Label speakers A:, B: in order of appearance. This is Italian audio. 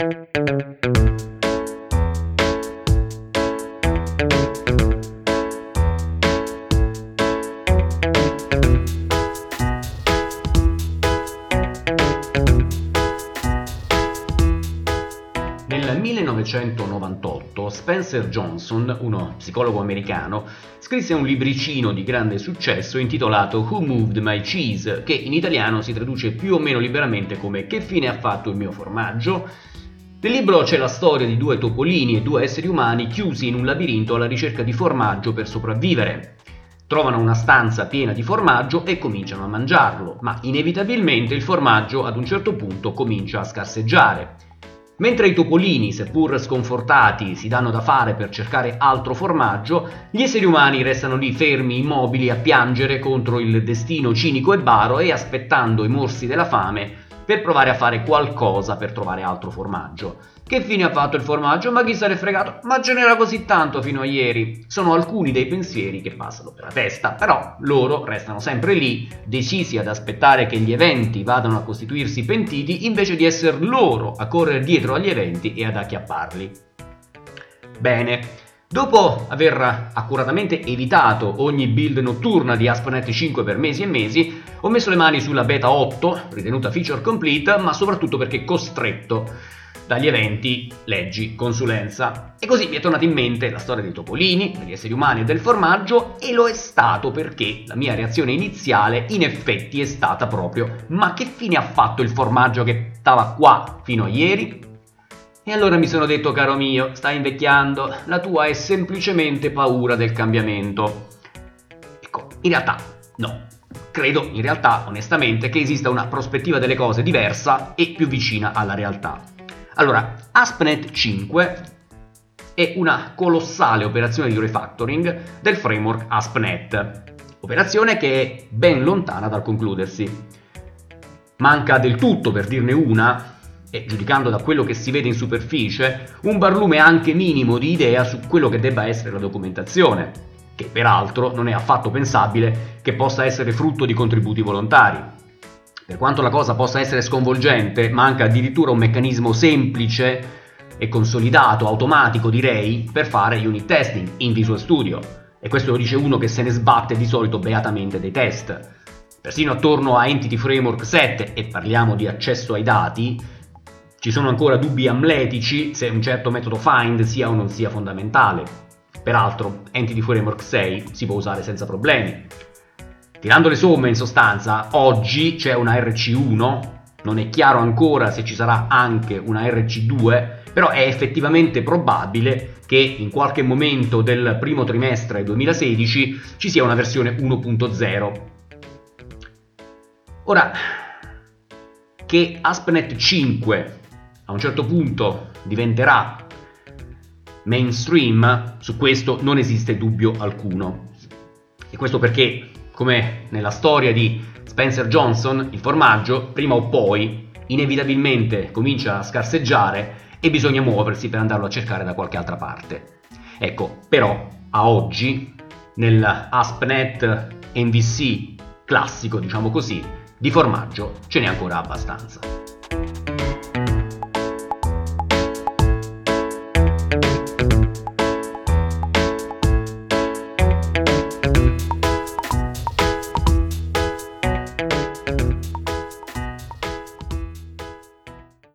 A: Nel 1998 Spencer Johnson, uno psicologo americano, scrisse un libricino di grande successo intitolato Who Moved My Cheese, che in italiano si traduce più o meno liberamente come Che fine ha fatto il mio formaggio? Nel libro c'è la storia di due topolini e due esseri umani chiusi in un labirinto alla ricerca di formaggio per sopravvivere. Trovano una stanza piena di formaggio e cominciano a mangiarlo, ma inevitabilmente il formaggio ad un certo punto comincia a scarseggiare. Mentre i topolini, seppur sconfortati, si danno da fare per cercare altro formaggio, gli esseri umani restano lì fermi, immobili, a piangere contro il destino cinico e baro e aspettando i morsi della fame per provare a fare qualcosa per trovare altro formaggio. Che fine ha fatto il formaggio? Ma chi se l'è fregato? Ma ce n'era così tanto fino a ieri. Sono alcuni dei pensieri che passano per la testa, però loro restano sempre lì, decisi ad aspettare che gli eventi vadano a costituirsi pentiti invece di essere loro a correre dietro agli eventi e ad acchiapparli. Bene, Dopo aver accuratamente evitato ogni build notturna di ASP.NET 5 per mesi e mesi, ho messo le mani sulla beta 8, ritenuta feature complete, ma soprattutto perché costretto dagli eventi, leggi, consulenza. E così mi è tornata in mente la storia dei topolini, degli esseri umani e del formaggio, e lo è stato perché la mia reazione iniziale in effetti è stata proprio ma che fine ha fatto il formaggio che stava qua fino a ieri? E allora mi sono detto, caro mio, stai invecchiando, la tua è semplicemente paura del cambiamento. Ecco, in realtà no. Credo, in realtà, onestamente, che esista una prospettiva delle cose diversa e più vicina alla realtà. Allora, ASP.NET 5 è una colossale operazione di refactoring del framework ASP.NET, operazione che è ben lontana dal concludersi. Manca del tutto, per dirne una, e giudicando da quello che si vede in superficie, un barlume anche minimo di idea su quello che debba essere la documentazione, che peraltro non è affatto pensabile che possa essere frutto di contributi volontari. Per quanto la cosa possa essere sconvolgente, manca addirittura un meccanismo semplice e consolidato, automatico direi, per fare unit testing in Visual Studio. E questo lo dice uno che se ne sbatte di solito beatamente dei test. Persino attorno a Entity Framework 7, e parliamo di accesso ai dati, ci sono ancora dubbi amletici se un certo metodo find sia o non sia fondamentale. Peraltro, Entity Framework 6 si può usare senza problemi. Tirando le somme, in sostanza, oggi c'è una RC1, non è chiaro ancora se ci sarà anche una RC2, però è effettivamente probabile che in qualche momento del primo trimestre 2016 ci sia una versione 1.0. Ora, che ASP.NET 5 a un certo punto diventerà mainstream, su questo non esiste dubbio alcuno. E questo perché, come nella storia di Spencer Johnson, il formaggio, prima o poi, inevitabilmente comincia a scarseggiare e bisogna muoversi per andarlo a cercare da qualche altra parte. Ecco, però, a oggi, nel ASP.NET MVC classico, diciamo così, di formaggio ce n'è ancora abbastanza.